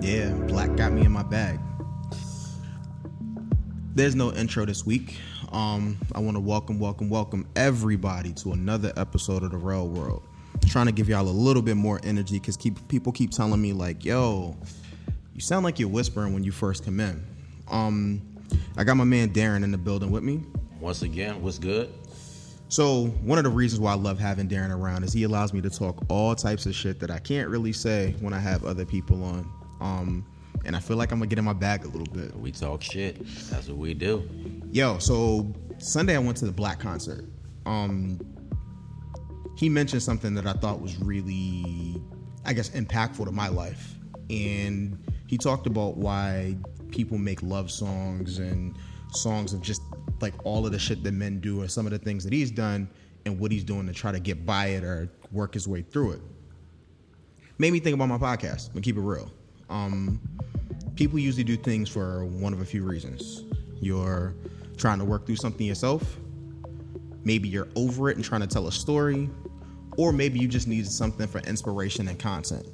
Yeah, Black got me in my bag. There's no intro this week. Um, I want to welcome, welcome, welcome everybody to another episode of the Real World. Trying to give y'all a little bit more energy because keep people keep telling me like, "Yo, you sound like you're whispering when you first come in." Um, I got my man Darren in the building with me. Once again, what's good? So one of the reasons why I love having Darren around is he allows me to talk all types of shit that I can't really say when I have other people on. Um, and I feel like I'm gonna get in my bag a little bit. We talk shit. That's what we do. Yo, so Sunday I went to the Black concert. Um, he mentioned something that I thought was really, I guess, impactful to my life, and he talked about why people make love songs and songs of just like all of the shit that men do or some of the things that he's done and what he's doing to try to get by it or work his way through it. Made me think about my podcast and keep it real. Um, people usually do things for one of a few reasons. You're trying to work through something yourself. Maybe you're over it and trying to tell a story, or maybe you just need something for inspiration and content.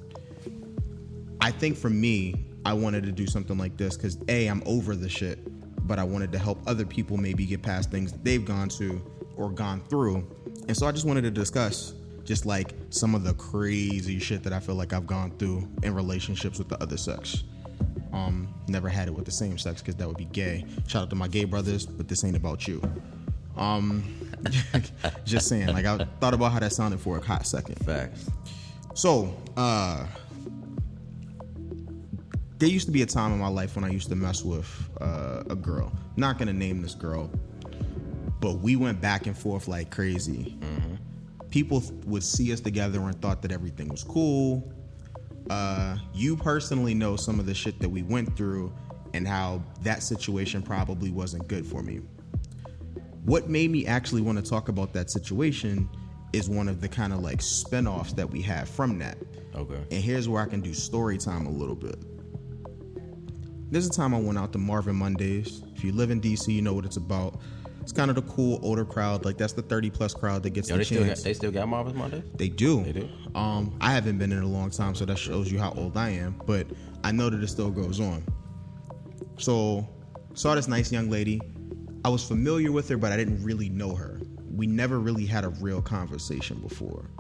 I think for me, I wanted to do something like this because A, I'm over the shit but I wanted to help other people maybe get past things they've gone to or gone through. And so I just wanted to discuss just like some of the crazy shit that I feel like I've gone through in relationships with the other sex. Um, never had it with the same sex because that would be gay. Shout out to my gay brothers, but this ain't about you. Um, just saying, like I thought about how that sounded for a hot second. Facts. So, uh, there used to be a time in my life when I used to mess with uh, a girl. Not gonna name this girl, but we went back and forth like crazy. Mm-hmm. People would see us together and thought that everything was cool. Uh, you personally know some of the shit that we went through and how that situation probably wasn't good for me. What made me actually want to talk about that situation is one of the kind of like spin-offs that we have from that. Okay. And here's where I can do story time a little bit. There's a time I went out to Marvin Mondays. If you live in DC, you know what it's about. It's kind of the cool older crowd. Like that's the 30 plus crowd that gets Yo, the they still, got, chance. they still got Marvin's Mondays? They do. They do? Um, I haven't been in a long time, so that shows you how old I am. But I know that it still goes on. So saw this nice young lady. I was familiar with her, but I didn't really know her. We never really had a real conversation before.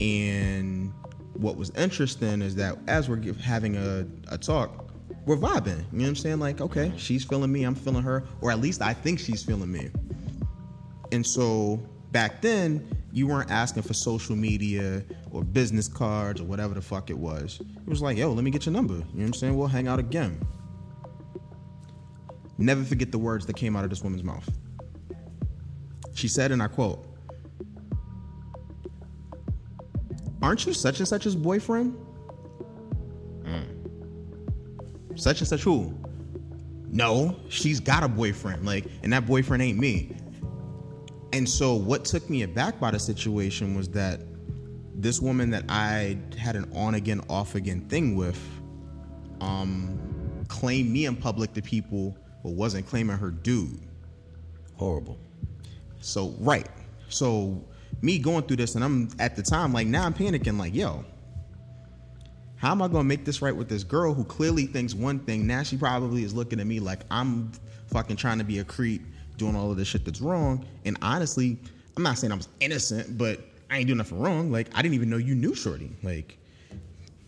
And what was interesting is that as we're having a, a talk, we're vibing. You know what I'm saying? Like, okay, she's feeling me, I'm feeling her, or at least I think she's feeling me. And so back then, you weren't asking for social media or business cards or whatever the fuck it was. It was like, yo, let me get your number. You know what I'm saying? We'll hang out again. Never forget the words that came out of this woman's mouth. She said, and I quote, Aren't you such and such's boyfriend? Such and such who? No, she's got a boyfriend, like, and that boyfriend ain't me. And so, what took me aback by the situation was that this woman that I had an on again, off again thing with, um, claimed me in public to people, but wasn't claiming her dude. Horrible. So, right. So, me going through this, and I'm at the time, like, now I'm panicking, like, yo, how am I gonna make this right with this girl who clearly thinks one thing? Now she probably is looking at me like I'm fucking trying to be a creep, doing all of this shit that's wrong. And honestly, I'm not saying I was innocent, but I ain't doing nothing wrong. Like, I didn't even know you knew Shorty. Like,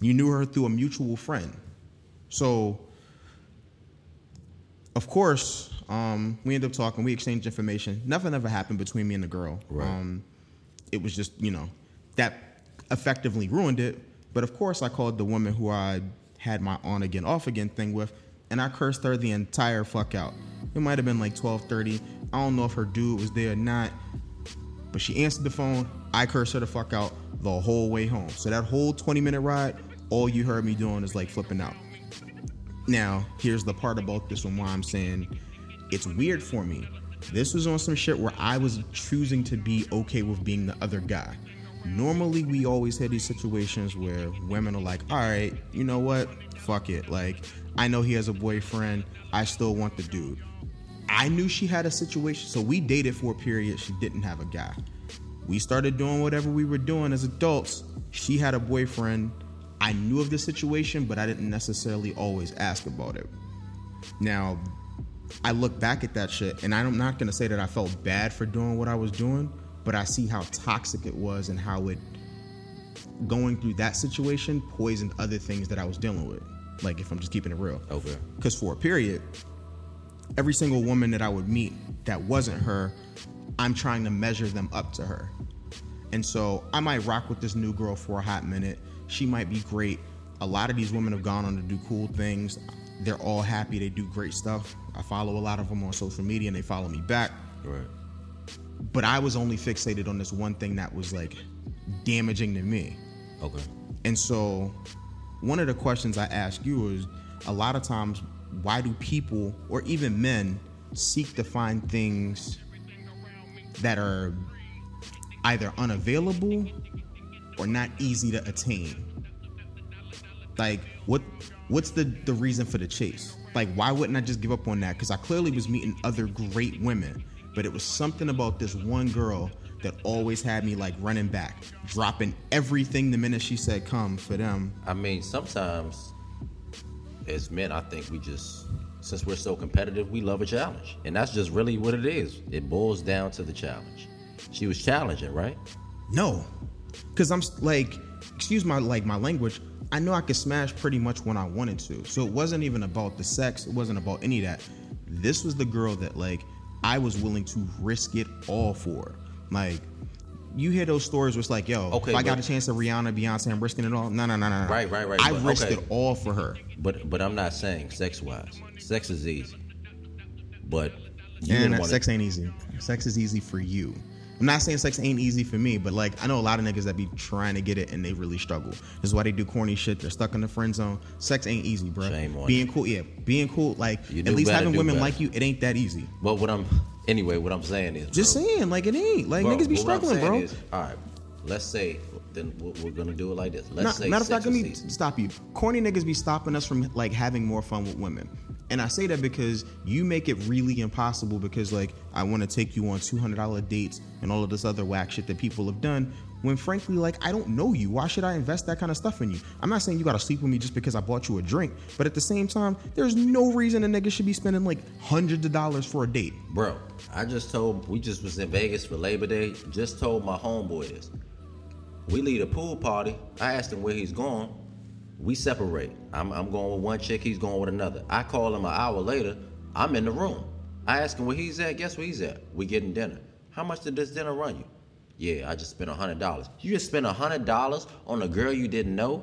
you knew her through a mutual friend. So, of course, um, we ended up talking. We exchanged information. Nothing ever happened between me and the girl. Right. Um, it was just, you know, that effectively ruined it. But of course, I called the woman who I had my on again, off again thing with, and I cursed her the entire fuck out. It might have been like 12:30. I don't know if her dude was there or not, but she answered the phone. I cursed her the fuck out the whole way home. So that whole 20 minute ride, all you heard me doing is like flipping out. Now, here's the part about this one why I'm saying it's weird for me. This was on some shit where I was choosing to be okay with being the other guy. Normally, we always have these situations where women are like, all right, you know what? Fuck it. Like, I know he has a boyfriend. I still want the dude. I knew she had a situation, so we dated for a period. She didn't have a guy. We started doing whatever we were doing as adults. She had a boyfriend. I knew of the situation, but I didn't necessarily always ask about it. Now, I look back at that shit, and I'm not gonna say that I felt bad for doing what I was doing, but I see how toxic it was and how it going through that situation poisoned other things that I was dealing with. Like if I'm just keeping it real. Okay. Because for a period, every single woman that I would meet that wasn't her, I'm trying to measure them up to her. And so I might rock with this new girl for a hot minute. She might be great. A lot of these women have gone on to do cool things. They're all happy. They do great stuff. I follow a lot of them on social media and they follow me back. Right. But I was only fixated on this one thing that was like damaging to me. Okay. And so, one of the questions I ask you is a lot of times, why do people or even men seek to find things that are either unavailable or not easy to attain? Like, what what's the the reason for the chase? Like, why wouldn't I just give up on that? Because I clearly was meeting other great women, but it was something about this one girl that always had me like running back, dropping everything the minute she said come for them. I mean, sometimes as men, I think we just, since we're so competitive, we love a challenge. And that's just really what it is. It boils down to the challenge. She was challenging, right? No, because I'm like, excuse my like my language. I know I could smash pretty much when I wanted to. So it wasn't even about the sex. It wasn't about any of that. This was the girl that like I was willing to risk it all for. Like you hear those stories where it's like, yo, Okay, if I got a chance to Rihanna, Beyonce, I'm risking it all. No, no, no, no. no. Right, right, right, I but- risked okay. it all for her. But but I'm not saying sex wise. Sex is easy. But you And sex ain't easy. Sex is easy for you. I'm not saying sex ain't easy for me, but like I know a lot of niggas that be trying to get it and they really struggle. This is why they do corny shit. They're stuck in the friend zone. Sex ain't easy, bro. Shame on being cool, yeah, being cool. Like You at least better, having women better. like you, it ain't that easy. But what I'm anyway, what I'm saying is Just bro, saying, like it ain't. Like bro, niggas be struggling, bro. is, all right, let's say then we're, gonna do it like this. Let's Nah, say matter of fact, let me easy. stop you. Corny niggas be stopping us from like having more fun with women. And I say that because you make it really impossible because like I want to take you on two hundred dollar dates and all of this other whack shit that people have done. When frankly, like I don't know you. Why should I invest that kind of stuff in you? I'm not saying you gotta sleep with me just because I bought you a drink, but at the same time, there's no reason a nigga should be spending like hundreds of dollars for a date. Bro, I just told we just was in Vegas for Labor Day. Just told my homeboy this. We leave a pool party. I asked him where he's going. We separate. I'm, I'm going with one chick. He's going with another. I call him an hour later. I'm in the room. I ask him where he's at. Guess where he's at? We getting dinner. How much did this dinner run you? Yeah, I just spent a hundred dollars. You just spent a hundred dollars on a girl you didn't know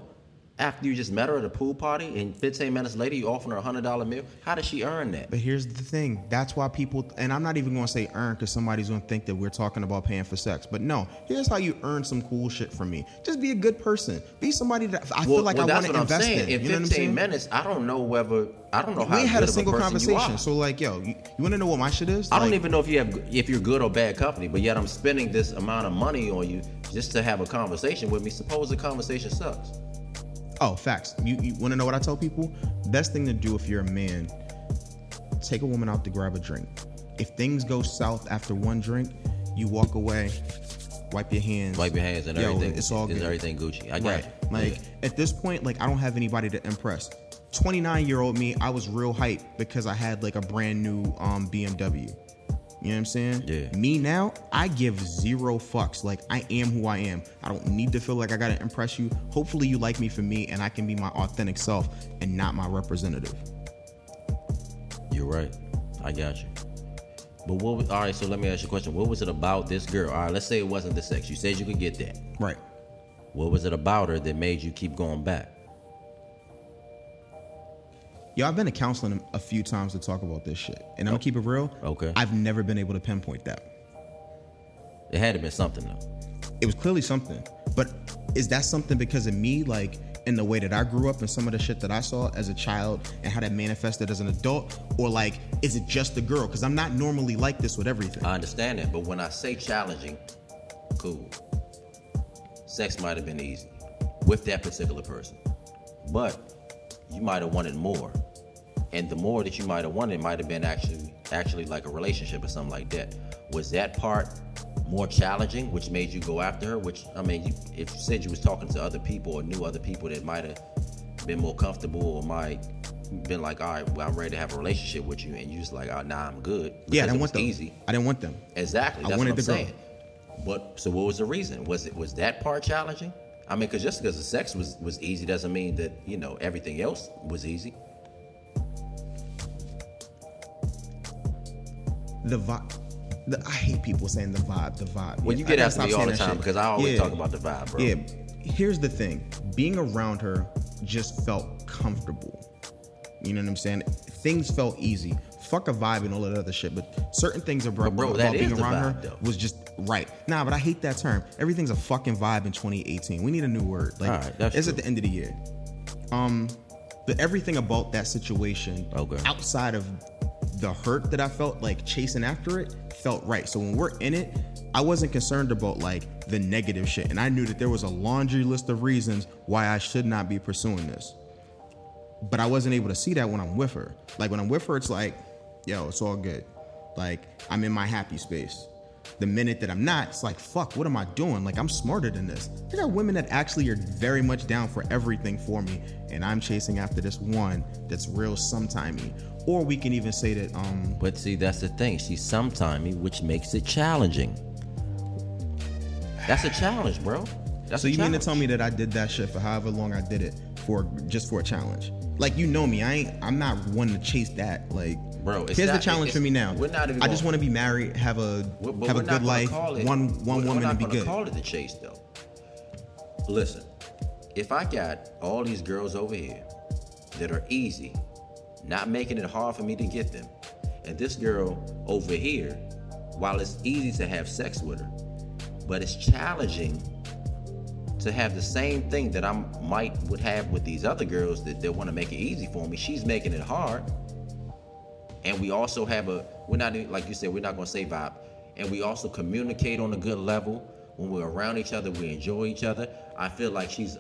after you just met her at a pool party, and 15 minutes later you offering her a hundred dollar meal. How did she earn that? But here's the thing. That's why people, and I'm not even going to say earn because somebody's going to think that we're talking about paying for sex. But no, here's how you earn some cool shit from me. Just be a good person. Be somebody that I feel like I want to invest saying. in. In You know what I'm 15 saying? minutes, I don't know whether I don't know how we had a single you conversation. So like, yo, you, you want to know what my shit is? I don't even know if you have if you're good or bad company, but yet I'm spending this amount of money on you just to have a conversation with me. Suppose the conversation sucks. Oh, facts. You, you want to know what I tell people? Best thing to do if you're a man, take a woman out to grab a drink. If things go south after one drink, you walk away, wipe your hands, Wipe your hands and Yo, everything. It's all is good. everything Gucci. I got Right. you. Like Yeah. at this point, like I don't have anybody to impress. 29 year old me, I was real hyped because I had like a brand new um BMW. You know what I'm saying? Yeah. Me now, I give zero fucks. Like I am who I am. I don't need to feel like I gotta impress you. Hopefully you like me for me and I can be my authentic self and not my representative. You're right. I got you. But what? was- All right. So let me ask you a question. What was it about this girl? All right. Let's say it wasn't the sex. You said you could get that. Right. What was it about her that made you keep going back? Yo, I've been to counseling a few times to talk about this shit. And I'm gonna oh, keep it real. Okay. I've never been able to pinpoint that. It had to be something though. it was clearly something. But is that something because of me, like in the way that I grew up and some of the shit that I saw as a child and how that manifested as an adult? Or like, is it just the girl? Because I'm not normally like this with everything. I understand that, but when I say challenging, cool. Sex might have been easy with that particular person, but you might have wanted more, and the more that you might have wanted might have been actually actually like a relationship or something like that. Was that part more challenging, which made you go after her. Which I mean, you, if you said you was talking to other people or knew other people that might have been more comfortable or might been like, all right, well, I'm ready to have a relationship with you, and you just like, oh, nah, I'm good. Yeah, I didn't want them. easy. I didn't want them. Exactly. I That's wanted what I'm the girl. saying. But so, what was the reason? Was it was that part challenging? I mean, because just because the sex was was easy doesn't mean that you know everything else was easy. The vibe. The, I hate people saying the vibe. The vibe. Well, Yeah, you get gotta me all the time because I always Yeah. talk about the vibe, bro. Yeah. Here's the thing. Being around her just felt comfortable. You know what I'm saying? Things felt easy. Fuck a vibe and all that other shit, but certain things about, But bro, about that being around vibe, her though. was just right. Nah, but I hate that term. Everything's a fucking vibe in 2018. We need a new word. Like All right, that's it's at the end of the year. Um, the everything about that situation, Okay. outside of the hurt that I felt, like chasing after it, felt right. So when we're in it, I wasn't concerned about like the negative shit, and I knew that there was a laundry list of reasons why I should not be pursuing this. But I wasn't able to see that when I'm with her. Like when I'm with her, it's like, yo, it's all good. Like I'm in my happy space. The minute that I'm not, it's like, fuck, what am I doing? Like I'm smarter than this. There are women that actually are very much down for everything for me, and I'm chasing after this one that's real sometimey. Or we can even say that, um, But see, that's the thing. She's sometimey, which makes it challenging. That's a challenge, bro. That's so you mean to tell me that I did that shit for however long I did it for just for a challenge? Like you know me, I ain't. I'm not one to chase that. Like, Bro, it's here's the challenge for me now. we're not even I just want to be married, have a have a good life, it- one one woman not and be good. call it the chase though. Listen, if I got all these girls over here that are easy, not making it hard for me to get them, and this girl over here, while it's easy to have sex with her, but it's challenging to have the same thing that I might would have with these other girls that, that want to make it easy for me. She's making it hard. And we also have a we're not like you said we're not going to say vibe. And we also communicate on a good level. When we're around each other we enjoy each other. I feel like she's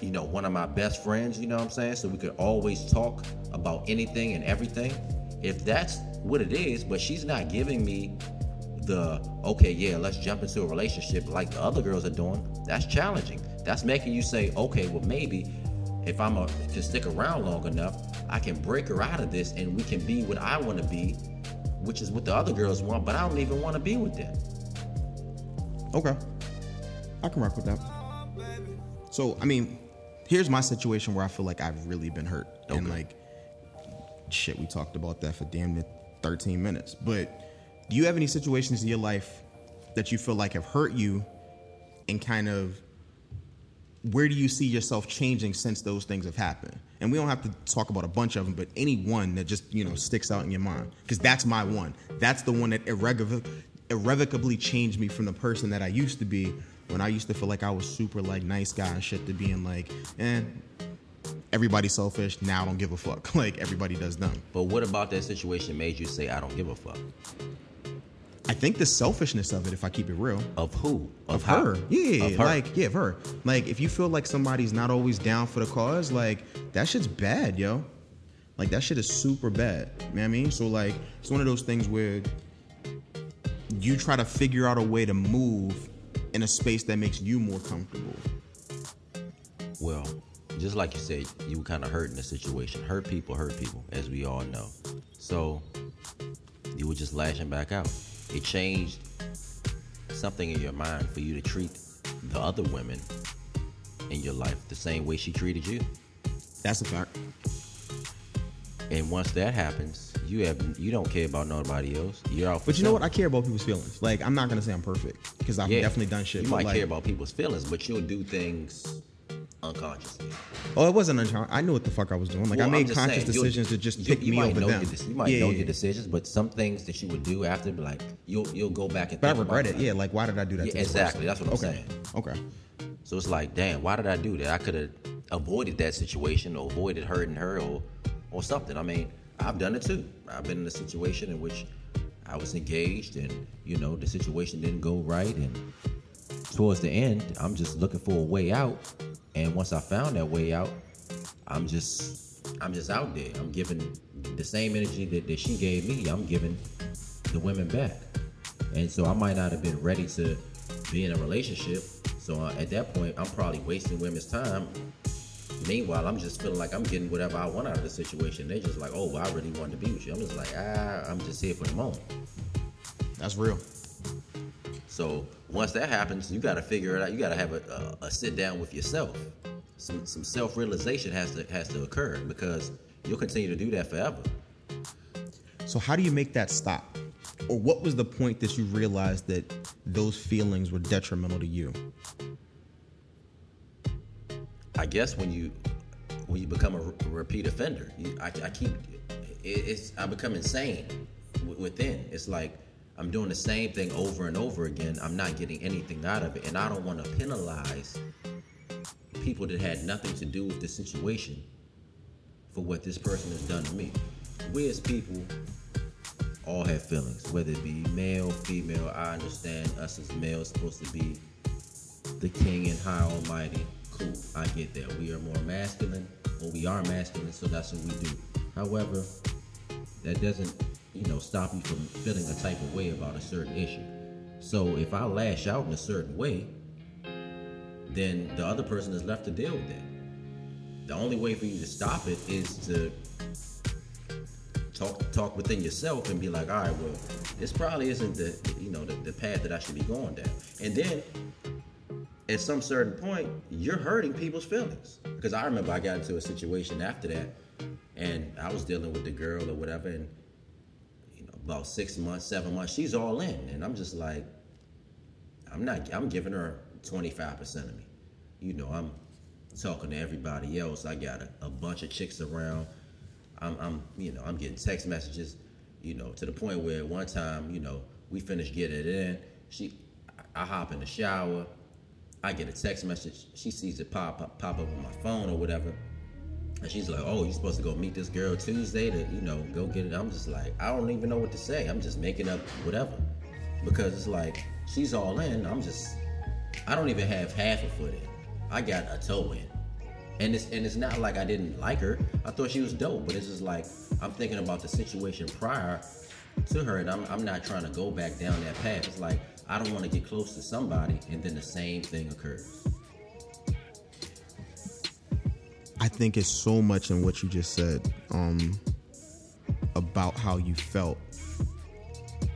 you know one of my best friends you know what i'm saying? So we could always talk about anything and everything. If that's what it is but she's not giving me the okay yeah let's jump into a relationship like the other girls are doing that's challenging that's making you say okay well maybe if i'm a, to stick around long enough i can break her out of this and we can be what i want to be which is what the other girls want but i don't even want to be with them Okay, I can rock with that. So I mean, here's my situation where I feel like I've really been hurt, and like, shit, we talked about that for damn near 13 minutes. But do you have any situations in your life that you feel like have hurt you, and kind of where do you see yourself changing since those things have happened? And we don't have to talk about a bunch of them, but any one that just you know sticks out in your mind, because that's my one. That's the one that irrevoc- irrevocably changed me from the person that I used to be when I used to feel like I was super like nice guy and shit to being like, eh, everybody's selfish. Now I don't give a fuck. Like everybody does them. but what about that situation made you say i don't give a fuck I think the selfishness of it, if I keep it real, of who of how? her. Yeah, Of her. like yeah, of her. Like if you feel like somebody's not always down for the cause, like that shit's bad, yo. Like that shit is super bad. You know what I mean? So like it's one of those things where you try to figure out a way to move in a space that makes you more comfortable. Well, just like you said, you were kind of hurt in the situation. Hurt people hurt people, as we all know. So you were just lashing back out. It changed something in your mind for you to treat the other women in your life the same way she treated you. That's a fact. And once that happens, you have you don't care about nobody else. You're out. For But you know what? I care about people's feelings. Like I'm not gonna say I'm perfect because I've Yeah, definitely done shit. You might like, care about people's feelings, but you'll do things unconsciously. Oh, it wasn't unconscious. I knew what the fuck I was doing. Like Well, I made conscious saying, decisions to just you- pick you me might over know them. Your, you might yeah, know yeah, your decisions, but some things that you would do after, like you'll you'll go back and. But I regret it. Yeah, like why did I do that? Yeah, exactly. That's what I'm okay. saying. Okay. So it's like, damn, why did I do that? I could have avoided that situation or avoided hurting her or or something. I mean, I've done it too. I've been in a situation in which I was engaged and you know the situation didn't go right and towards the end, I'm just looking for a way out. And once I found that way out, I'm just I'm just out there. I'm giving the same energy that, that she gave me, I'm giving the women back. And so I might not have been ready to be in a relationship. So uh, at that point, I'm probably wasting women's time. Meanwhile, I'm just feeling like I'm getting whatever I want out of the situation. They're just like, oh, well, I really wanted to be with you. I'm just like, ah, I'm just here for the moment. That's real. So once that happens, you got to figure it out. You got to have a, a, a, sit down with yourself. Some, some self realization has to has to occur because you'll continue to do that forever. So how do you make that stop? Or what was the point that you realized that those feelings were detrimental to you? I guess when you when you become a repeat offender, you, I, I, keep it's I become insane within. It's like I'm doing the same thing over and over again. I'm not getting anything out of it, and I don't want to penalize people that had nothing to do with the situation for what this person has done to me. We as people all have feelings, whether it be male, female. I understand us as males supposed to be the king and high almighty. Cool, I get that. We are more masculine, or we are masculine, so that's what we do. However, that doesn't, you know, stop you from feeling a type of way about a certain issue. So if I lash out in a certain way, then the other person is left to deal with that. The only way for you to stop it is to talk talk within yourself and be like, all right, well, this probably isn't the you know the, the path that I should be going down. And then at some certain point, you're hurting people's feelings. Because I remember I got into a situation after that, and I was dealing with the girl or whatever, and about six months, seven months, she's all in, and I'm just like, I'm not, I'm giving her 25% of me. You know, I'm talking to everybody else. I got a, a bunch of chicks around. I'm, I'm, you know, I'm getting text messages, you know, to the point where one time, you know, we finished getting it in. She, I hop in the shower. I get a text message. She sees it pop, pop, pop up on my phone or whatever. And she's like, "Oh, you're supposed to go meet this girl Tuesday to, you know, go get it." I'm just like, I don't even know what to say. I'm just making up whatever because it's like she's all in. I'm just, I don't even have half a foot in. I got a toe in. And it's and it's not like I didn't like her. I thought she was dope, but it's just like I'm thinking about the situation prior to her, and I'm I'm not trying to go back down that path. It's like I don't want to get close to somebody, and then the same thing occurs. I think it's so much in what you just said um, about how you felt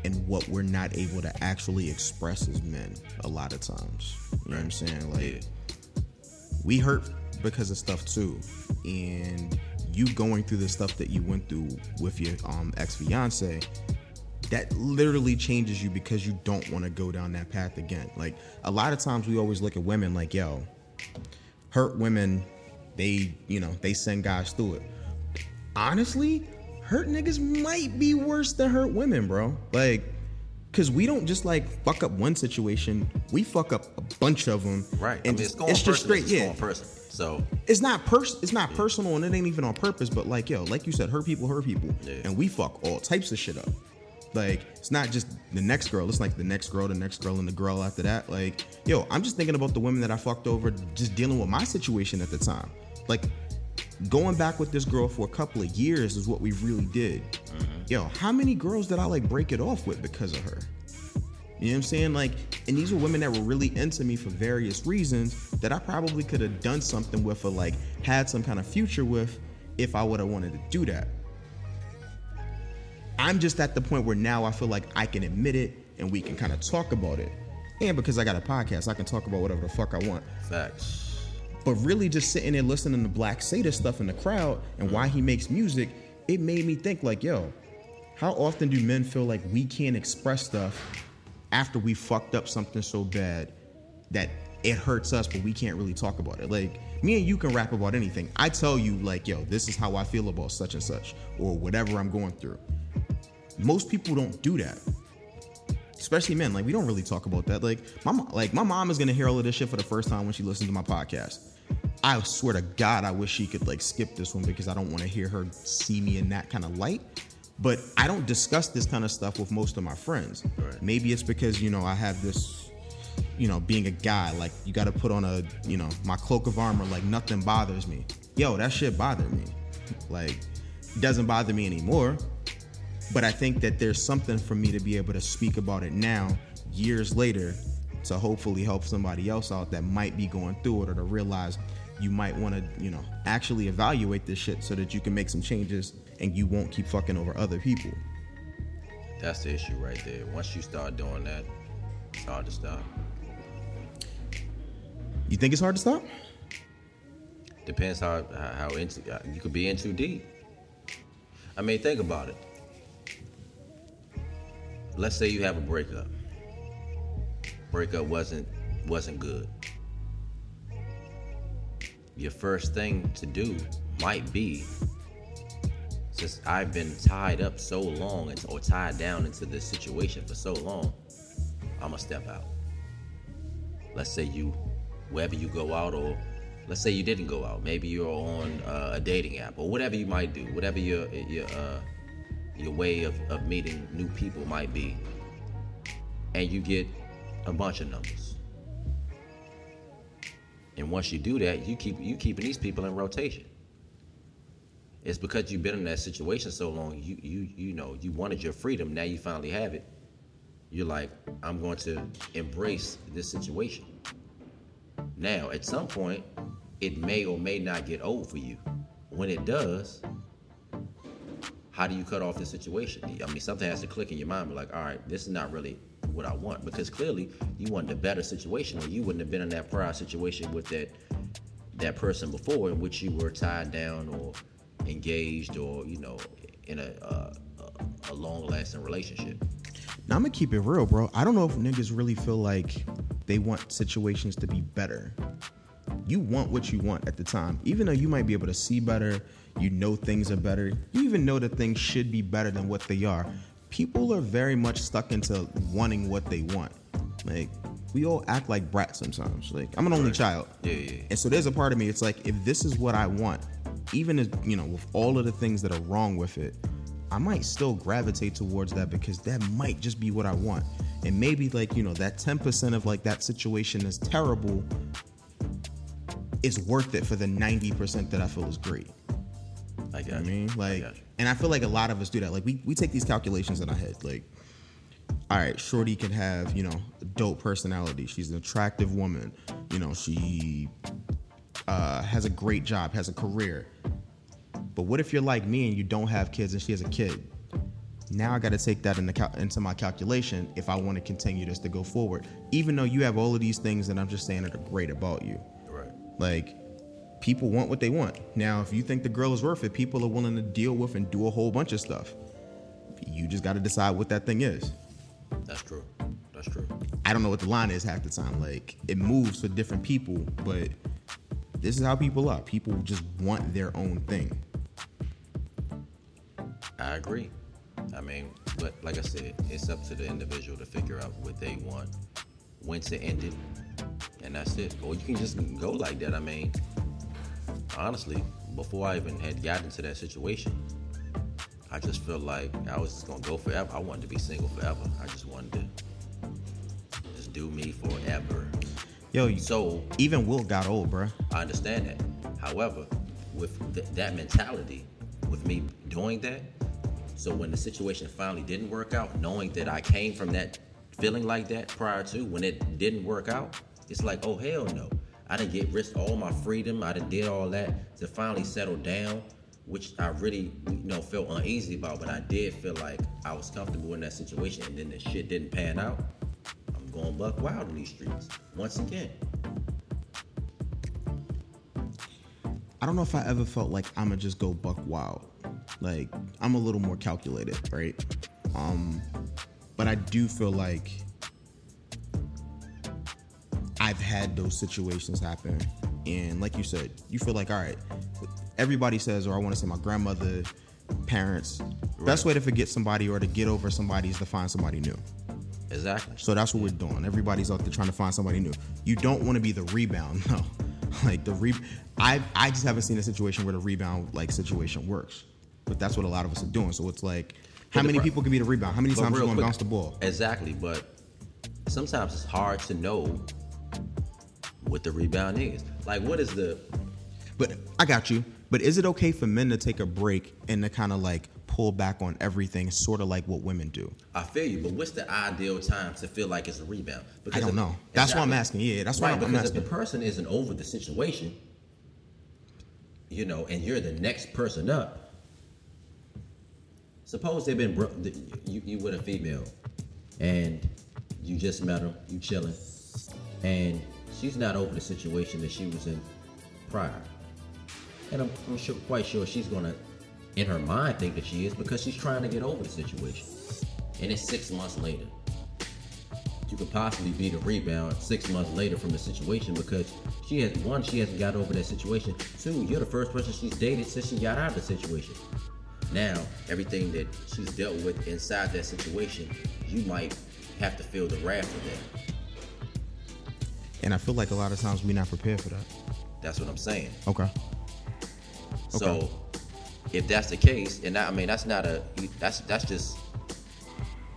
and what we're not able to actually express as men a lot of times. You know what I'm saying? Like, yeah. we hurt because of stuff too. And you going through the stuff that you went through with your um, ex fiance, that literally changes you because you don't want to go down that path again. Like a lot of times we always look at women like, yo, hurt women, they, you know, they send guys through it. Honestly, hurt niggas might be worse than hurt women, bro. Like, Cause we don't just like fuck up one situation, we fuck up a bunch of them. Right. And I mean, it's, it's just straight, it's yeah. Person. So it's not pers it's not yeah. personal and it ain't even on purpose, but like yo, like you said, hurt people hurt people. Yeah. And we fuck all types of shit up. Like it's not just the next girl, it's like the next girl, the next girl, and the girl after that. Like, yo, I'm just thinking about the women that I fucked over just dealing with my situation at the time. Like going back with this girl for a couple of years is what we really did. Mm-hmm. Yo, how many girls did I like break it off with because of her? You know what I'm saying? Like, and these were women that were really into me for various reasons that I probably could have done something with or like had some kind of future with if I would have wanted to do that. I'm just at the point where now I feel like I can admit it and we can kind of talk about it. And because I got a podcast, I can talk about whatever the fuck I want. Facts. But really just sitting there listening to Black this stuff in the crowd and why he makes music, it made me think like, yo, how often do men feel like we can't express stuff after we fucked up something so bad that it hurts us, but we can't really talk about it. Like me and you can rap about anything. I tell you, like, yo, this is how I feel about such and such, or whatever I'm going through. Most people don't do that. Especially men. Like we don't really talk about that. Like my mom, like my mom is gonna hear all of this shit for the first time when she listens to my podcast. I swear to God, I wish she could like skip this one because I don't want to hear her see me in that kind of light. But I don't discuss this kind of stuff with most of my friends. Right. Maybe it's because, you know, I have this, you know, being a guy, like you got to put on a, you know, my cloak of armor, like nothing bothers me. Yo, that shit bothered me. Like, it doesn't bother me anymore. But I think that there's something for me to be able to speak about it now, years later, to hopefully help somebody else out that might be going through it or to realize you might want to, you know, actually evaluate this shit so that you can make some changes and you won't keep fucking over other people. That's the issue right there. Once you start doing that, it's hard to stop. You think it's hard to stop? Depends how how into you could be in too deep. I mean, think about it. Let's say you have a breakup. Breakup wasn't wasn't good. Your first thing to do might be since I've been tied up so long and or tied down into this situation for so long, I'm gonna step out. Let's say you, wherever you go out, or let's say you didn't go out. Maybe you're on uh, a dating app or whatever you might do, whatever your your uh, your way of, of meeting new people might be, and you get a bunch of numbers. And once you do that, you keep you keeping these people in rotation. It's because you've been in that situation so long. You you you know you wanted your freedom. Now you finally have it. You're like, I'm going to embrace this situation. Now, at some point, it may or may not get old for you. When it does, how do you cut off this situation? I mean, something has to click in your mind. Be like, all right, this is not really what I want because clearly you want a better situation, or you wouldn't have been in that prior situation with that that person before, in which you were tied down or engaged, or you know, in a a, a long lasting relationship. Now I'm gonna keep it real, bro. I don't know if niggas really feel like they want situations to be better. You want what you want at the time, even though you might be able to see better. You know things are better. You even know that things should be better than what they are. People are very much stuck into wanting what they want. Like we all act like brats sometimes. Like I'm an only Right. child. Yeah, yeah. And so there's a part of me, it's like, if this is what I want, even as, you know, with all of the things that are wrong with it, I might still gravitate towards that because that might just be what I want. And maybe, like, you know, that 10% of like that situation is terrible is worth it for the 90% that I feel is great. I got You know I mean? I Like, you. and I feel like a lot of us do that. Like, we, we take these calculations in our head. Like, all right, Shorty can have, you know, a dope personality. She's an attractive woman. You know, she uh, has a great job, has a career. But what if you're like me and you don't have kids and she has a kid? Now I got to take that into, cal- into my calculation if I want to continue this to go forward. Even though you have all of these things that I'm just saying that are great about you. Right. Like, people want what they want. Now, if you think the girl is worth it, people are willing to deal with and do a whole bunch of stuff. You just got to decide what that thing is. That's true. That's true. I don't know what the line is half the time. Like, it moves for different people, but this is how people are. People just want their own thing. I agree. I mean, but like I said, it's up to the individual to figure out what they want, when to end it, and that's it. Or you can just go like that. I mean, honestly, before I even had gotten into that situation, I just felt like I was just gonna go forever. I wanted to be single forever. I just wanted to just do me forever. Yo, you, So even Will got old, bruh. I understand that. However, with th- that mentality, with me doing that, so when the situation finally didn't work out, knowing that I came from that feeling like that prior to, when it didn't work out, it's like, oh hell no. I didn't get risked all my freedom. I done did all that to finally settle down, which I really, you know, felt uneasy about. But I did feel like I was comfortable in that situation, and then the shit didn't pan out. I'm going buck wild in these streets once again. I don't know if I ever felt like I'ma just go buck wild. Like I'm a little more calculated, right? Um, but I do feel like I've had those situations happen, and like you said, you feel like all right. Everybody says, or I want to say my grandmother, parents. Best way to forget somebody or to get over somebody is to find somebody new. Exactly. So that's what we're doing. Everybody's out there trying to find somebody new. You don't want to be the rebound, no. Like the re, I I just haven't seen a situation where the rebound like situation works. But that's what a lot of us are doing. So it's like, how many pro- people can be the rebound? How many times you to bounce the ball? Exactly, but sometimes it's hard to know what the rebound is. Like, what is the? But I got you. But is it okay for men to take a break and to kind of like pull back on everything, sort of like what women do. I feel you, but what's the ideal time to feel like it's a rebound? I don't if- know. That's why I'm asking. Yeah, that's why right, I'm, because if the person isn't over the situation, you know, and you're the next person up. Suppose they've been bro- you, you with a female, and you just met her, you chilling, and she's not over the situation that she was in prior. And I'm, I'm sure, quite sure she's gonna, in her mind, think that she is because she's trying to get over the situation. And it's six months later. You could possibly be the rebound six months later from the situation because she has one, she hasn't got over that situation. Two, you're the first person she's dated since she got out of the situation. Now, everything that she's dealt with inside that situation, you might have to feel the wrath of that. And I feel like a lot of times we're not prepared for that. That's what I'm saying. Okay. okay. So, if that's the case, and that, I mean that's not a that's that's just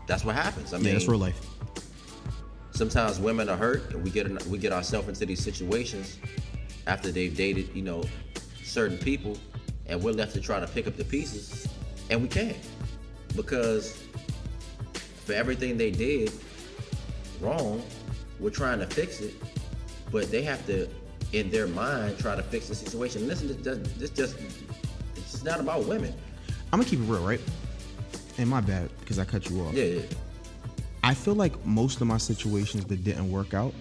that's what happens. I mean, yeah, that's real life. sometimes women are hurt and we get in- we get ourselves into these situations after they've dated you know certain people and we're left to try to pick up the pieces and we can't because for everything they did wrong we're trying to fix it but they have to in their mind try to fix the situation listen this just this just it's just not about women I'm gonna keep it real, right? And my bad because I cut you off. yeah, yeah. I feel like most of my situations that didn't work out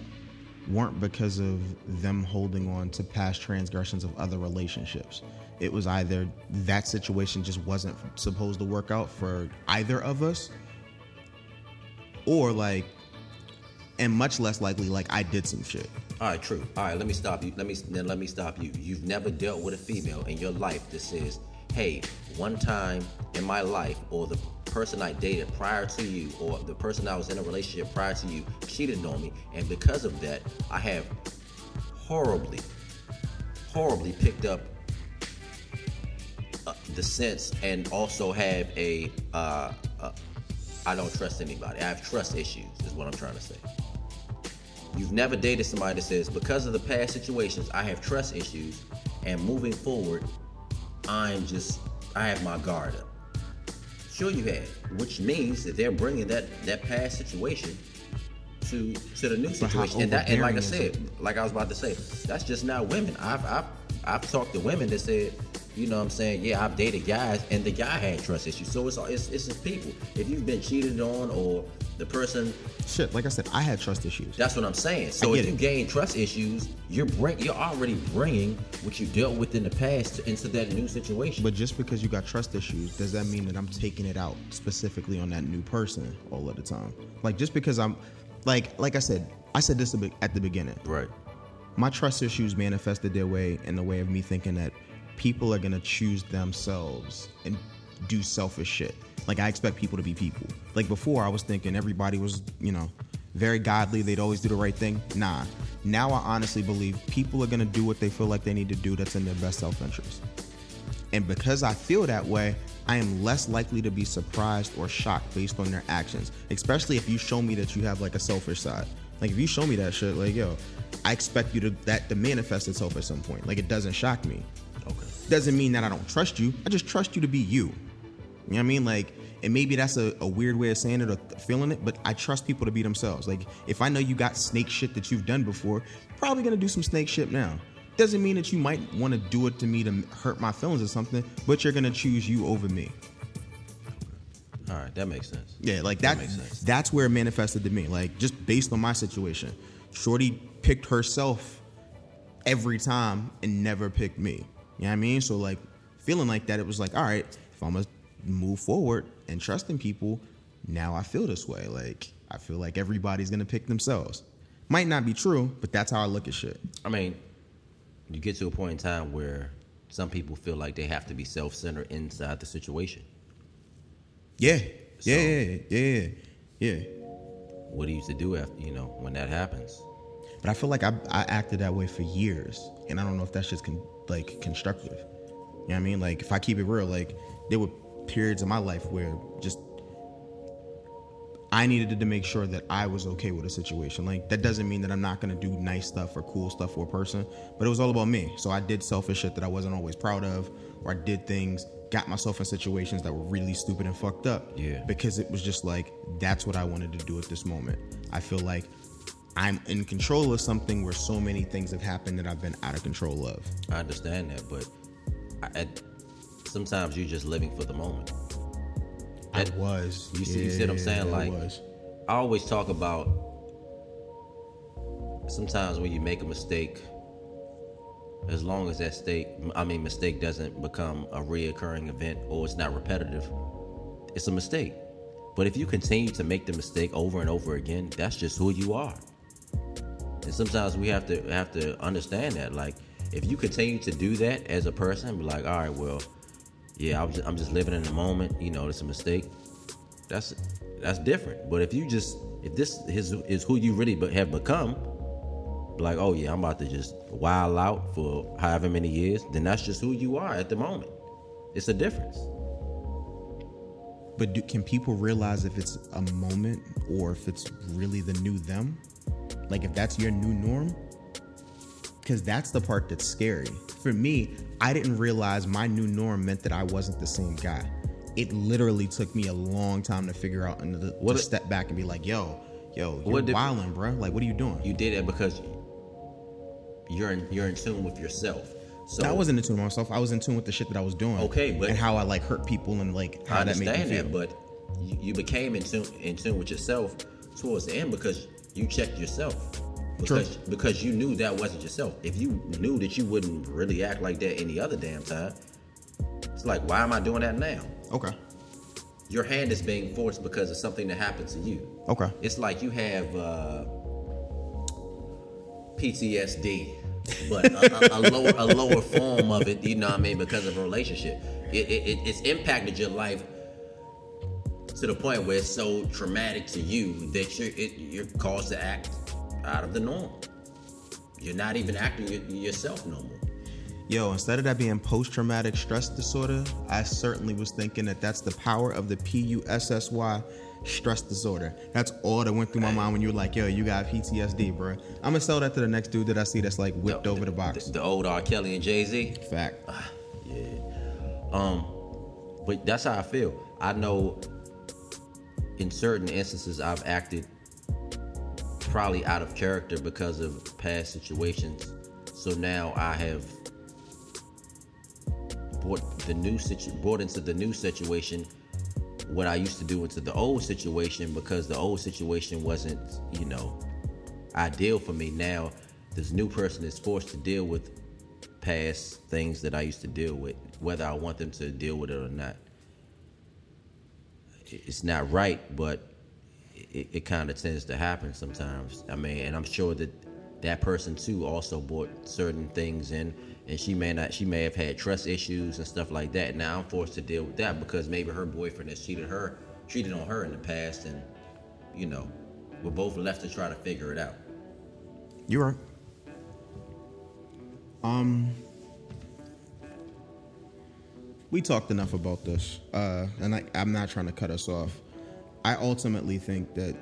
weren't because of them holding on to past transgressions of other relationships. It was either that situation just wasn't supposed to work out for either of us, or like, and much less likely, like I did some shit. All right, true. All right, let me stop you. Let me then let me stop you. You've never dealt with a female in your life that says, "Hey, one time in my life, or the person I dated prior to you, or the person I was in a relationship prior to you, cheated on me, and because of that, I have horribly, horribly picked up uh, the sense, and also have a, uh, uh, I don't trust anybody. I have trust issues, is what I'm trying to say." You've never dated somebody that says, because of the past situations, I have trust issues, and moving forward, I'm just, I have my guard up. Sure, you have, which means that they're bringing that that past situation to to the new situation, and that, and like I said, like I was about to say, that's just not women. I've I've I've talked to women that said, you know, what I'm saying, yeah, I've dated guys, and the guy had trust issues. So it's it's it's just people. If you've been cheated on, or the person Shit, like I said, I had trust issues. that's what I'm saying. So if get you it. gain trust issues, you're bring you're already bringing what you dealt with in the past into that new situation. But just because you got trust issues, does that mean that I'm taking it out specifically on that new person all of the time? Like just because I'm, like, like I said, I said this at the beginning. right. My trust issues manifested their way in the way of me thinking that people are gonna choose themselves and do selfish shit. Like I expect people to be people. Like before, I was thinking everybody was, you know, very godly. They'd always do the right thing. Nah. Now I honestly believe people are gonna do what they feel like they need to do. That's in their best self-interest. And because I feel that way, I am less likely to be surprised or shocked based on their actions, especially if you show me that you have like a selfish side. Like if you show me that shit, like yo, I expect you to that to manifest itself at some point. Like it doesn't shock me. Doesn't mean that I don't trust you. I just trust you to be you. You know what I mean? Like, and maybe that's a, a weird way of saying it or feeling it, but I trust people to be themselves. Like, if I know you got snake shit that you've done before, probably gonna do some snake shit now. Doesn't mean that you might want to do it to me to hurt my feelings or something, but you're gonna choose you over me. All right, that makes sense. Yeah, like That that. makes sense. That's where it manifested to me. Like just based on my situation, Shorty picked herself every time and never picked me. You know what I mean? So like feeling like that, it was like, all right, if I'm gonna move forward and trusting people, now I feel this way. Like I feel like everybody's gonna pick themselves. Might not be true, but that's how I look at shit. I mean, you get to a point in time where some people feel like they have to be self-centered inside the situation. Yeah, So- yeah, yeah, yeah, yeah. What do you used to do after you know when that happens? But I feel like I, I acted that way for years, and I don't know if that's just con- like constructive. You know what I mean? Like if I keep it real, like there were periods in my life where just I needed to make sure that I was okay with a situation. Like that doesn't mean that I'm not gonna do nice stuff or cool stuff for a person, but it was all about me. So I did selfish shit that I wasn't always proud of, or I did things, got myself in situations that were really stupid and fucked up. Yeah. Because it was just like that's what I wanted to do at this moment. I feel like I'm in control of something where so many things have happened that I've been out of control of. I understand that, but I, I, sometimes you're just living for the moment. I was. You see, you see what I'm saying? Yeah, I Like, was. I always talk about sometimes when you make a mistake, as long as that state, I mean, mistake doesn't become a reoccurring event or it's not repetitive, it's a mistake. But if you continue to make the mistake over and over again, that's just who you are. And sometimes we have to have to understand that. Like, if you continue to do that as a person, be like, all right, well, yeah, I'm just, I'm just living in the moment. You know, it's a mistake. That's that's different. But if you just if this is is who you really have become, like, oh yeah, I'm about to just wild out for however many years, then that's just who you are at the moment. It's a difference. But do, can people realize if it's a moment or if it's really the new them? Like if that's your new norm? Because that's the part that's scary. For me, I didn't realize my new norm meant that I wasn't the same guy. It literally took me a long time to figure out and to, to What- step back and be like, yo, yo, you're did- wilding, bro. Like, what are you doing? You did it because you're in you're in tune with yourself. So I wasn't in tune with myself. I was in tune with the shit that I was doing. Okay, but- and how I like hurt people and like how I that made me understand feel. that, but you, you became in tune in tune with yourself towards the end because you checked yourself. True. Because because you knew that wasn't yourself. If you knew that you wouldn't really act like that any other damn time, it's like why am I doing that now? okay, Your hand is being forced because of something that happened to you. okay, It's like you have uh, PTSD, but a, a, a, lower, a lower form of it. You know what I mean? Because of a relationship, it, it- it's impacted your life to the point where it's so traumatic to you that you're it, you're caused to act out of the norm. You're not even acting y- yourself no more. Yo, instead of that being post traumatic stress disorder, I certainly was thinking that that's the power of the P U S S Y stress disorder. That's all that went through my mind when you were like, yo, you got PTSD, bro. I'm gonna sell that to the next dude that I see that's like whipped over the box. The, the old R. Kelly and Jay Z. Fact. Yeah. Um, but that's how I feel. I know in certain instances I've acted probably out of character because of past situations. So now I have brought the new situ- brought into the new situation what I used to do into the old situation because the old situation wasn't, you know, ideal for me. Now this new person is forced to deal with past things that I used to deal with, whether I want them to deal with it or not. It's not right, but it, it kind of tends to happen sometimes. I mean, and I'm sure that that person too also brought certain things in, and she may not, she may have had trust issues and stuff like that. Now I'm forced to deal with that because maybe her boyfriend has cheated her, cheated on her in the past, and you know, we're both left to try to figure it out. You're right. Um, we talked enough about this, uh, and I, I'm not trying to cut us off. I ultimately think that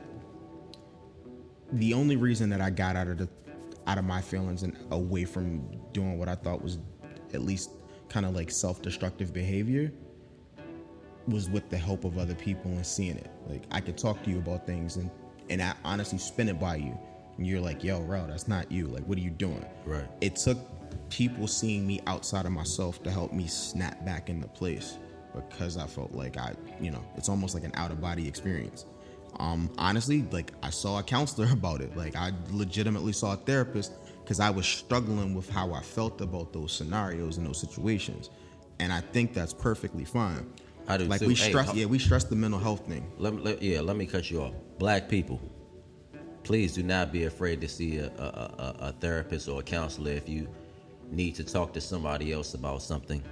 the only reason that I got out of the out of my feelings and away from doing what I thought was at least kind of like self-destructive behavior was with the help of other people and seeing it. Like I could talk to you about things and and I honestly spin it by you, and you're like, "Yo, bro, that's not you. Like, what are you doing?" Right. It took people seeing me outside of myself to help me snap back into place because I felt like I, you know, it's almost like an out of body experience. Um, honestly, like I saw a counselor about it. Like I legitimately saw a therapist because I was struggling with how I felt about those scenarios and those situations, and I think that's perfectly fine. I do like too. we stress, yeah, we stress the mental health thing. Let, me- let yeah, let me cut you off. Black people, please do not be afraid to see a, a, a, a therapist or a counselor if you need to talk to somebody else about something.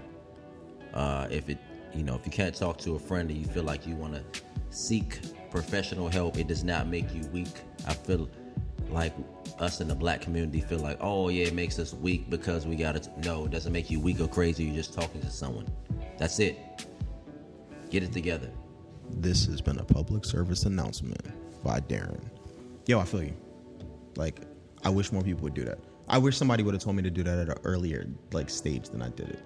Uh, if it, you know, if you can't talk to a friend and you feel like you want to seek professional help, it does not make you weak. I feel like us in the black community feel like, oh yeah, it makes us weak because we got to. No, it doesn't make you weak or crazy. You're just talking to someone. That's it. Get it together. This has been a public service announcement by Darren. Yo, I feel you. Like, I wish more people would do that. I wish somebody would have told me to do that at an earlier like stage than I did it.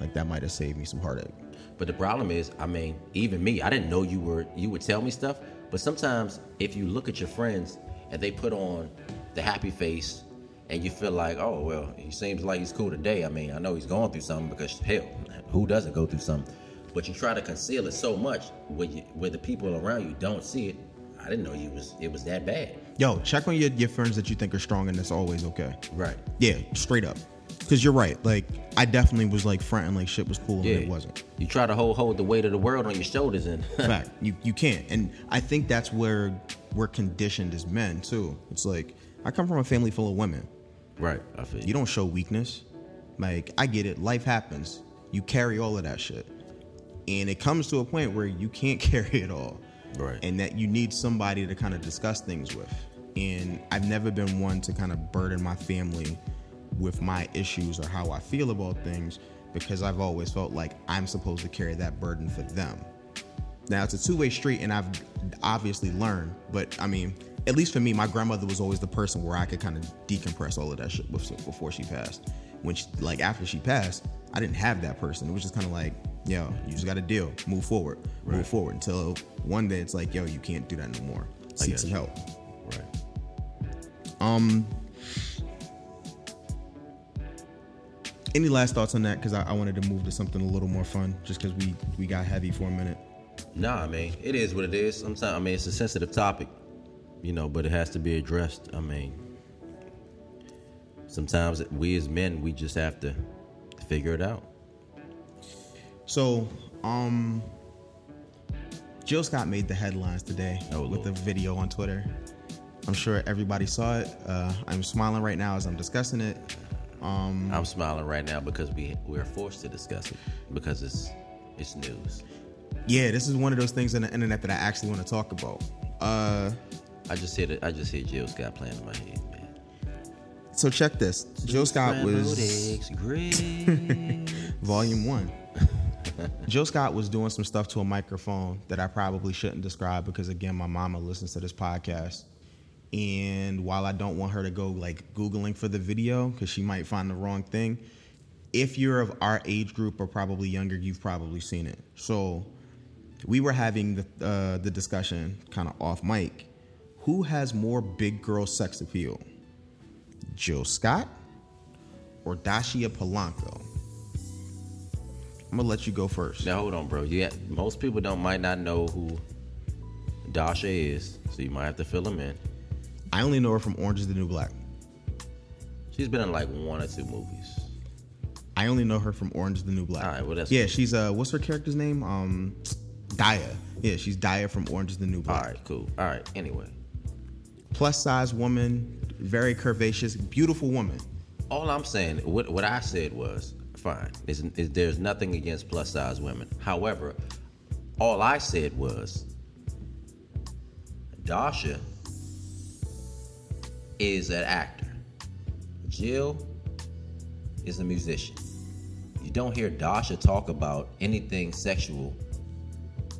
Like that might have saved me some heartache. But the problem is, I mean, even me, I didn't know you were you would tell me stuff. But sometimes if you look at your friends and they put on the happy face and you feel like, oh well, he seems like he's cool today. I mean, I know he's going through something because hell, who doesn't go through something? But you try to conceal it so much where you, where the people around you don't see it. I didn't know you was it was that bad. Yo, check on your, your friends that you think are strong and that's always okay. Right. Yeah, straight up. Cause you're right. Like I definitely was like fronting like shit was cool Yeah. and it wasn't. You try to hold hold the weight of the world on your shoulders and Fact. You you can't. And I think that's where we're conditioned as men too. It's like I come from a family full of women. Right. I feel You don't show weakness. Like I get it. Life happens. You carry all of that shit. And it comes to a point where you can't carry it all. Right. And that you need somebody to kind of discuss things with. And I've never been one to kind of burden my family with my issues or how I feel about things because I've always felt like I'm supposed to carry that burden for them. Now it's a two-way street and I've obviously learned, but I mean, at least for me, my grandmother was always the person where I could kind of decompress all of that shit before she passed. When she, like after she passed, I didn't have that person. It was just kind of like, yo, you just got to deal, move forward, move forward until one day it's like, yo, you can't do that no more. Seek some help. Right. Um, any last thoughts on that? Because I, I wanted to move to something a little more fun, just because we we got heavy for a minute. Nah, I mean, it is what it is. Sometimes, I mean, it's a sensitive topic, you know, but it has to be addressed. I mean, sometimes we as men, we just have to figure it out. So, um, Jill Scott made the headlines today Oh, with a video on Twitter. I'm sure everybody saw it. Uh, I'm smiling right now as I'm discussing it. Um, I'm smiling right now because we we're forced to discuss it because it's it's news. yeah, this is one of those things on the internet that I actually want to talk about. Uh, I just hit it. I just hit Jill Scott playing in my head. So check this. Jill Scott was volume one. Jill Scott was doing some stuff to a microphone that I probably shouldn't describe because again, my mama listens to this podcast. And while I don't want her to go like Googling for the video because she might find the wrong thing, if you're of our age group or probably younger, you've probably seen it. So we were having the, uh, the discussion kind of off mic. Who has more big girl sex appeal? Jill Scott or Dascha Polanco? I'm gonna let you go first. now hold on, bro. Yeah, most people don't might not know who Dasha is, so you might have to fill them in. I only know her from Orange is the New Black. She's been in like one or two movies. I only know her from Orange is the New Black. All right, well, that's yeah. cool. She's uh, what's her character's name? Um, Daya. Yeah, she's Daya from Orange is the New Black. right, cool. All right. Anyway, Plus size woman, very curvaceous, beautiful woman. all I'm saying, what what I said was fine. There's nothing against plus size women. However, all I said was Dasha is an actor. Jill is a musician. You don't hear Dasha talk about anything sexual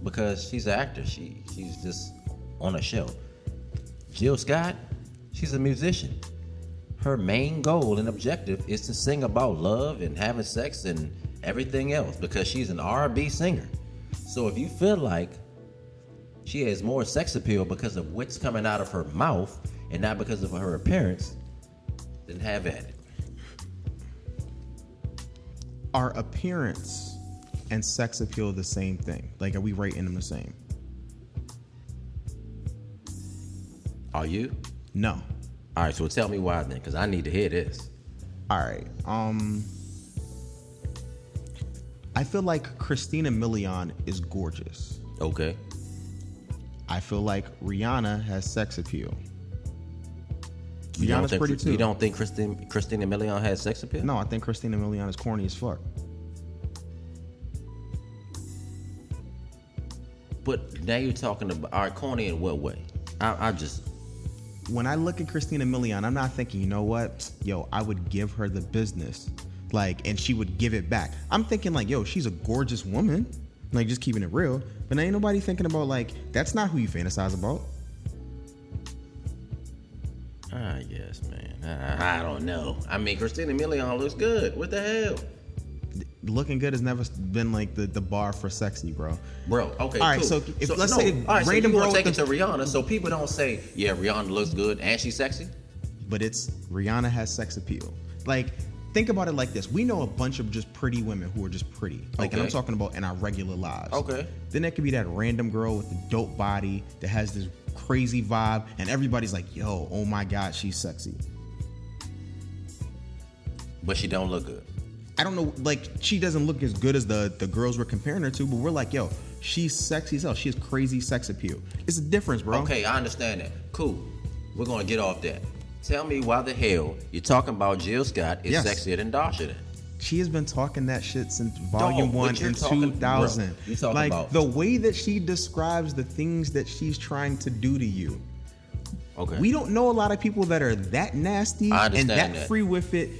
because she's an actor. She she's just on a show. Jill Scott, she's a musician. Her main goal and objective is to sing about love and having sex and everything else because she's an R&B singer. So if you feel like she has more sex appeal because of what's coming out of her mouth and not because of her appearance, then have at it. Are appearance and sex appeal the same thing? Like, are we rating them the same? Are you? No. All right, so tell me why then, because I need to hear this. All right. Um, I feel like Christina Milian is gorgeous. Okay. I feel like Rihanna has sex appeal. You don't Rihanna's think, pretty too. You don't think Christine, Christina Milian has sex appeal? No, I think Christina Milian is corny as fuck. But now you're talking about, all right, corny in what way? I, I just, When I look at Christina Milian, I'm not thinking, you know what? Yo, I would give her the business. Like, and she would give it back. I'm thinking, like, yo, she's a gorgeous woman. Like just keeping it real. But ain't nobody thinking about like that's not who you fantasize about. Ah, I guess, man. I, I don't know. I mean, Christina Milian looks good. What the hell? Looking good has never been like the, the bar for sexy, bro. Bro, okay, All right, cool. so if- let's say all right, so random you want girl take it to Rihanna, so people don't say, yeah, Rihanna looks good and she's sexy. But it's Rihanna has sex appeal. Like, think about it like this. We know a bunch of just pretty women who are just pretty. Like, and I'm talking about in our regular lives. Okay. Then there could be that random girl with the dope body that has this crazy vibe, and everybody's like, yo, oh my God, she's sexy. But she don't look good. I don't know, like she doesn't look as good as the the girls we're comparing her to, but we're like, yo, she's sexy as hell. She has crazy sex appeal. It's a difference, bro. Okay, I understand that. Cool. We're gonna get off that. Tell me why the hell you're talking about Jill Scott is Yes. sexier than Dasha then? She has been talking that shit since volume Dog, one in talking- two thousand. bro, you talking like about- the way that she describes the things that she's trying to do to you. Okay. We don't know a lot of people that are that nasty and that, that. free with it.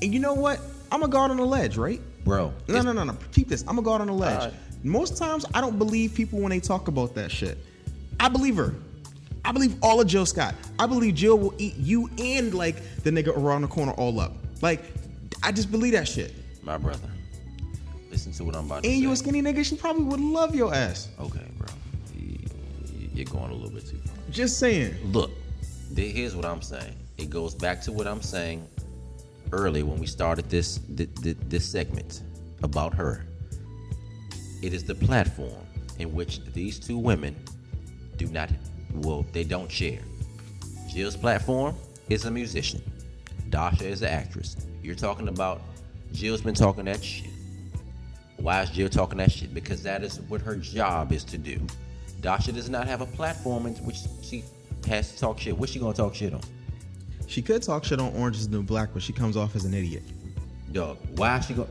And you know what? I'm a guard on the ledge, right? Bro. No, no, no, no. Keep this. I'm a guard on the ledge. Alright. Most times, I don't believe people when they talk about that shit. I believe her. I believe all of Jill Scott. I believe Jill will eat you and like the nigga around the corner all up. Like, I just believe that shit. My brother. Listen to what I'm about to And say. you a skinny nigga, she probably would love your ass. okay, bro. You- you- You're going a little bit too far. Just saying. Look, here's what I'm saying. It goes back to what I'm saying early when we started this th- th- this segment about her. It is the platform in which these two women do not well, they don't share. Jill's platform is a musician. Dasha is an actress. You're talking about Jill's been talking that shit. Why is Jill talking that shit? Because that is what her job is to do. Dasha does not have a platform in which she has to talk shit. What's she gonna talk shit on? She could talk shit on Orange is the New Black, but she comes off as an idiot. Dog, why is she going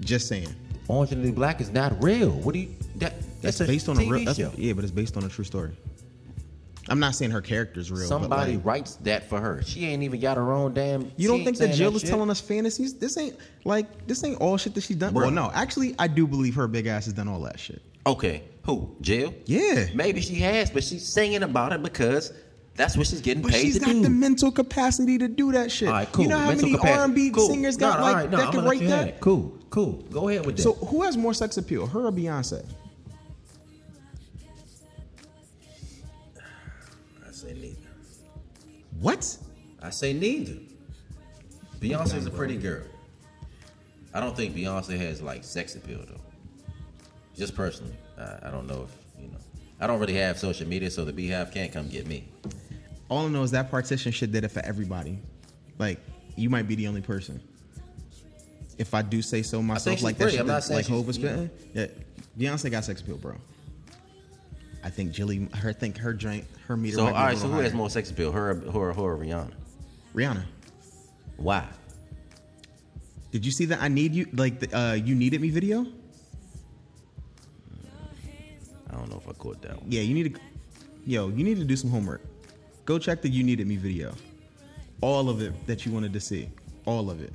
Just saying. Orange and the New Black is not real. What do you that That's that's, based on TV a real. That's, show. yeah, but it's based on a true story. I'm not saying her character's real. but, Somebody like, writes that for her. She ain't even got her own damn. You don't think that Jill is shit. telling us fantasies? This ain't like this ain't all shit that she's done. Bruh. Well, no, actually, I do believe her big ass has done all that shit. Okay, who? Jill? Yeah, Maybe she has, but she's singing about it because that's what she's getting but paid she's to got do. the mental capacity to do that shit. all right, cool. You know how Mental many capacity. R&B Cool. singers No, got no, like right, no, that I'm can write that? it. Cool, cool. Go ahead with that. So who has more sex appeal, her or Beyonce? I say neither. What? I say neither. Beyonce is a pretty girl. I don't think Beyonce has like sex appeal though. Just personally, I, I don't know if. I don't really have social media, so the BeyHive can't come get me. All I know is that partition shit did it for everybody. Like you might be the only person. If I do say so myself, like that shit I'm not that, like Hov was spitting. Yeah, Beyonce got sex appeal, bro. I think Jilly, her think her drink, her meter. So all right, so who has more sex appeal, her, or, her, or Rihanna? Rihanna. Why? Did you see that I need you like the uh you needed me video? I don't know if I caught that one. Yeah, you need to Yo, you need to do some homework. Go check the you needed me video. All of it that you wanted to see. All of it.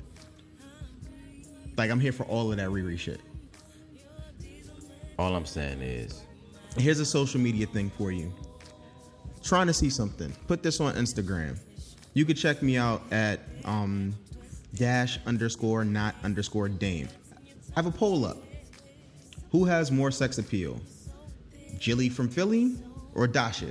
Like I'm here for all of that Riri shit. All I'm saying is, Here's a social media thing for you. Trying to see something. Put this on Instagram. You could check me out at um, dash underscore not underscore dame. I have a poll up. Who has more sex appeal? Jilly from Philly or Dasha?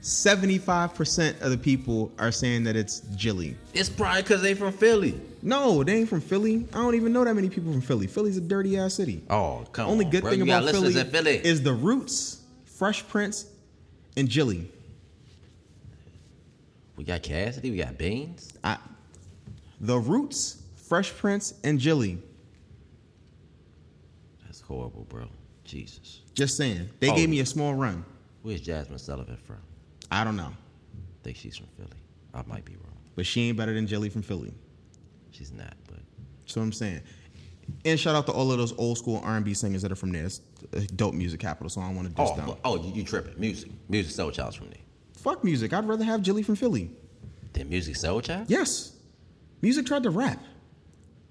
75% of the people are saying that it's Jilly. it's probably because they from Philly. No, they ain't from Philly. I don't even know that many people from Philly. Philly's a dirty ass city. Oh, come Only on, good bro. thing you about Philly, Philly. is the Roots, Fresh Prince, and Jilly. we got Cassidy, we got Beans. I, the Roots, Fresh Prince, and Jilly. That's horrible, bro. Jesus. Just saying, they Oh. gave me a small run. Where's Jazmine Sullivan from? I don't know, I think she's from Philly. I might be wrong. but she ain't better than Jilly from Philly. She's not, but So what I'm saying. And shout out to all of those old school R&B singers that are from there. It's dope music capital, so I don't want to diss oh, them. but- oh, you, you tripping? Musiq, music soul child's from there. Fuck Musiq. I'd rather have Jilly from Philly. Then Musiq Soulchild. Yes, Musiq tried to rap.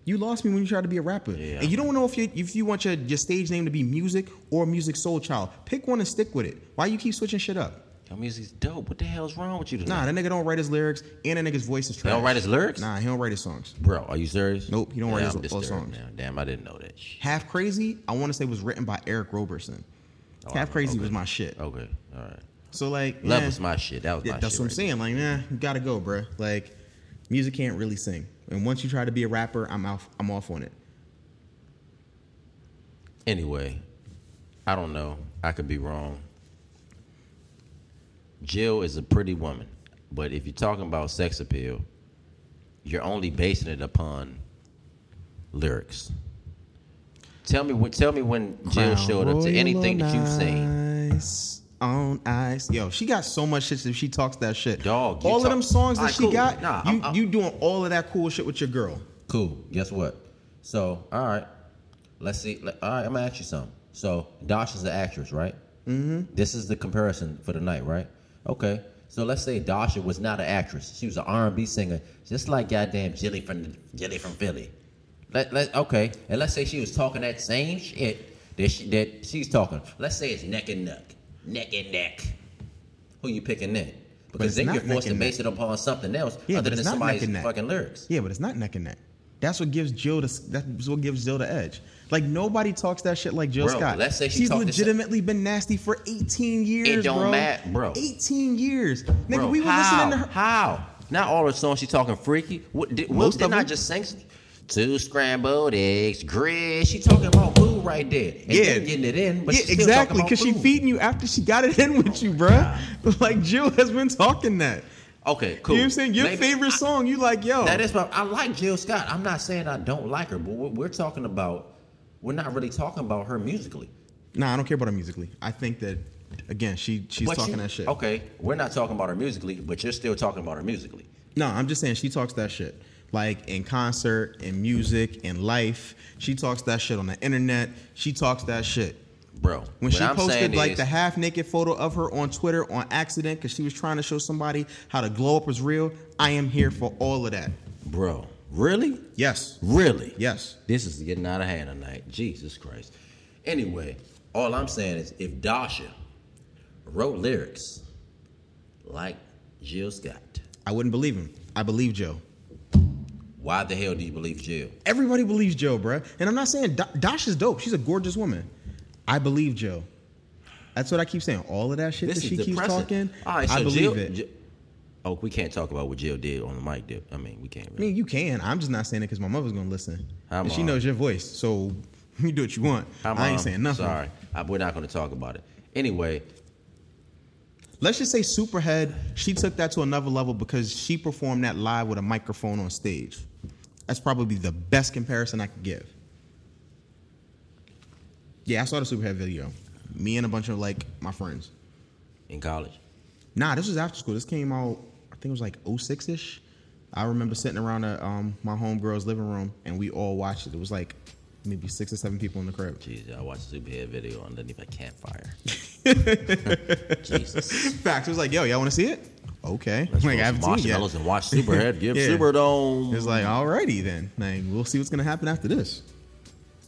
You lost me when you tried to be a rapper, Yeah. and you don't know if you if you want your, your stage name to be Musiq or Musiq Soulchild. Pick one and stick with it. Why you keep switching shit up? Your music's dope. What the hell's wrong with you tonight? Nah, that nigga don't write his lyrics, and that nigga's voice is He trash. don't write his lyrics? Nah, he don't write his songs. Bro, are you serious? Nope, he don't write his I'm songs. now. Damn, I didn't know that. Half Crazy, I want to say was written by Eric Roberson. Oh, Half Crazy okay. was my shit. Okay, all right. So like, Love was my shit. That was yeah, my that's what I'm right saying. Like, nah, you gotta go, bruh. Like, Musiq can't really sing. And once you try to be a rapper, I'm off. I'm off on it. Anyway, I don't know. I could be wrong. Jill is a pretty woman, but if you're talking about sex appeal, you're only basing it upon lyrics. Tell me when. Tell me when Jill showed up to anything that you've seen. Ice on ice. Yo, she got so much shit that she talks that shit. Dog, all of them songs that Alright, she cool. got, Nah, you I'm- I'm- you doing all of that cool shit with your girl. Cool. Guess what? So, all right. Let's see. All right, I'm gonna ask you something. So, Dash is the actress, right? Mm-hmm. This is the comparison for the night, right? Okay. So let's say Dasha was not an actress. She was an R&B singer, just like goddamn Jilly from Jilly from Philly. Let, let okay, and let's say she was talking that same shit that she, that she's talking. Let's say it's neck and neck, neck and neck. Who you picking then? Because then you're forced to and base it upon something else Yeah, other but than it's not neck somebody's and neck. fucking lyrics. Yeah, but it's not neck and neck. That's what gives Jill the that's what gives Jill the edge. Like nobody talks that shit like Jill Bro, Scott. let's say she she's legitimately been nasty for 18 years. It don't bro. matter, bro. 18 years, nigga. Bro, we were how? listening to her. How? Not all her songs she talking freaky. What did, Most Most did of not them. just sing some- two scrambled eggs, grits. She talking about food right mm. there. And Yeah. getting it in, but yeah, exactly. Because she feeding you after she got it in with you, bruh. Like Jill has been talking that. Okay, cool. You know what I'm saying? Your Maybe- favorite song, you like, yo. That is my. I like Jill Scott. I'm not saying I don't like her, but we're, we're talking about. We're not really talking about her musically. Nah, I don't care about her musically. I think that again, she she's But talking you- that shit. Okay, we're not talking about her musically, but you're still talking about her musically. No, I'm just saying she talks that shit. Like in concert, in music, in life. She talks that shit on the internet. She talks that shit. Bro, When she I'm posted like is- the half naked photo of her on Twitter on accident because she was trying to show somebody how the glow up was real, I am here for all of that. bro, really, Yes. really, Yes. This is getting out of hand tonight. Jesus Christ. Anyway, all I'm saying is if Dasha wrote lyrics like Jill Scott, I wouldn't believe him. I believe Joe. Why the hell do you believe Jill? Everybody believes Joe, bruh. And I'm not saying Da- Dash is dope. She's a gorgeous woman. I believe Joe. That's what I keep saying. All of that shit This that is she keeps depressing. talking, All right, so I believe Jill, it. Ji- oh, we can't talk about what Jill did on the mic. Did I mean we can't? I Really. mean, you can. I'm just not saying it because my mother's gonna listen, Hi, and she Mom. knows your voice. So you do what you want. Hi, I ain't Mom. saying nothing. Sorry, I, we're not going to talk about it. Anyway, Let's just say Superhead. She took that to another level because she performed that live with a microphone on stage. That's probably the best comparison I could give. Yeah, I saw the Superhead video. Me and a bunch of like my friends. in college, Nah, this was after school. This came out, I think it was like 06 ish. I remember sitting around at, um, my homegirl's living room and we all watched it. It was like maybe six or seven people in the crib. jeez, I watched the Superhead video underneath a campfire. Jesus. Facts. It was like, yo, y'all want to see it? Okay. Let's like, I haven't seen it yet. marshmallows and watch Superhead. Give Yeah. Superdome. It's like, alrighty then. Like, we'll see what's gonna happen after this.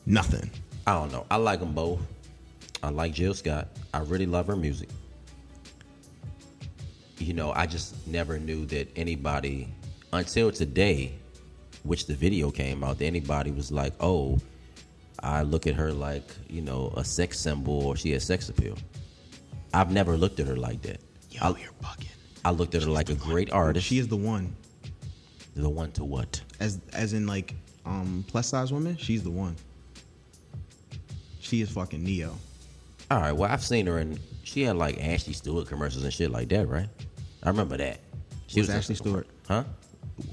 Nothing. I don't know. I like them both. I like Jill Scott. I really love her music. You know, I just never knew that anybody until today, which the video came out, that anybody was like, "Oh, I look at her like you know a sex symbol or she has sex appeal." I've never looked at her like that. Yo, I, you're bugging. I looked at her like a great artist. She is the one. the one to what? As as in like um plus size women, she's the one. She is fucking Neo. All right. Well, I've seen her and She had like Ashley Stewart commercials and shit like that, right? I remember that. She Who's in Ashley Stewart? Huh?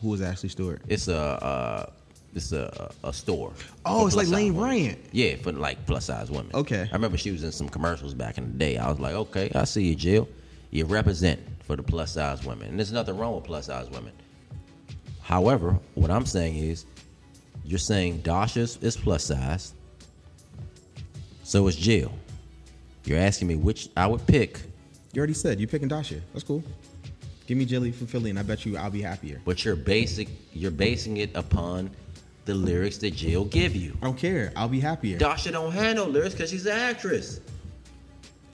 Who was Ashley Stewart? It's a uh, it's a a store. Oh, it's like Lane women. Bryant. Yeah, for like plus size women. Okay. I remember she was in some commercials back in the day. I was like, okay, I see you, Jill. You represent for the plus size women, and there's nothing wrong with plus size women. However, what I'm saying is, you're saying Dasha's is plus size, so is Jill. You're asking me which I would pick, You already said you picking Dasha. That's cool. Give me Jilly from Philly, and I bet you I'll be happier. but you're basic. You're basing it upon the lyrics that Jill give you. I don't care. I'll be happier. Dasha don't have no lyrics because she's an actress.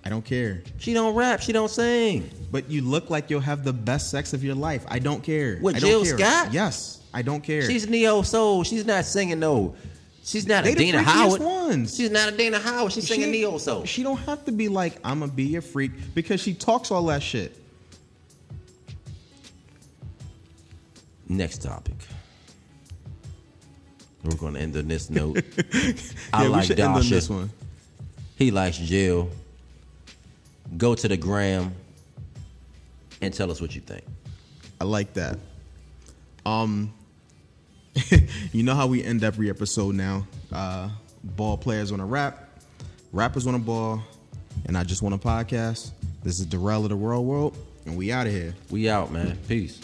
I don't care. She don't rap. She don't sing. But you look like you'll have the best sex of your life. I don't care. With I don't Jill care. Scott? Yes. I don't care. She's neo soul. She's not singing no. She's not They a Dana Howard. ones. She's not a Dana Howard. She's singing She- neo soul. She don't have to be like I'm gonna be a freak because she talks all that shit. Next topic. We're going to end on this note. I yeah, like we should end on Dasha. this one. He likes Jill. Go to the gram and tell us what you think. I like that. Um, you know how we end every episode now. Uh, ball players on a rap, rappers on a ball, and I just want a podcast. This is Darrell of the World World, and we out of here. We out, man. Peace.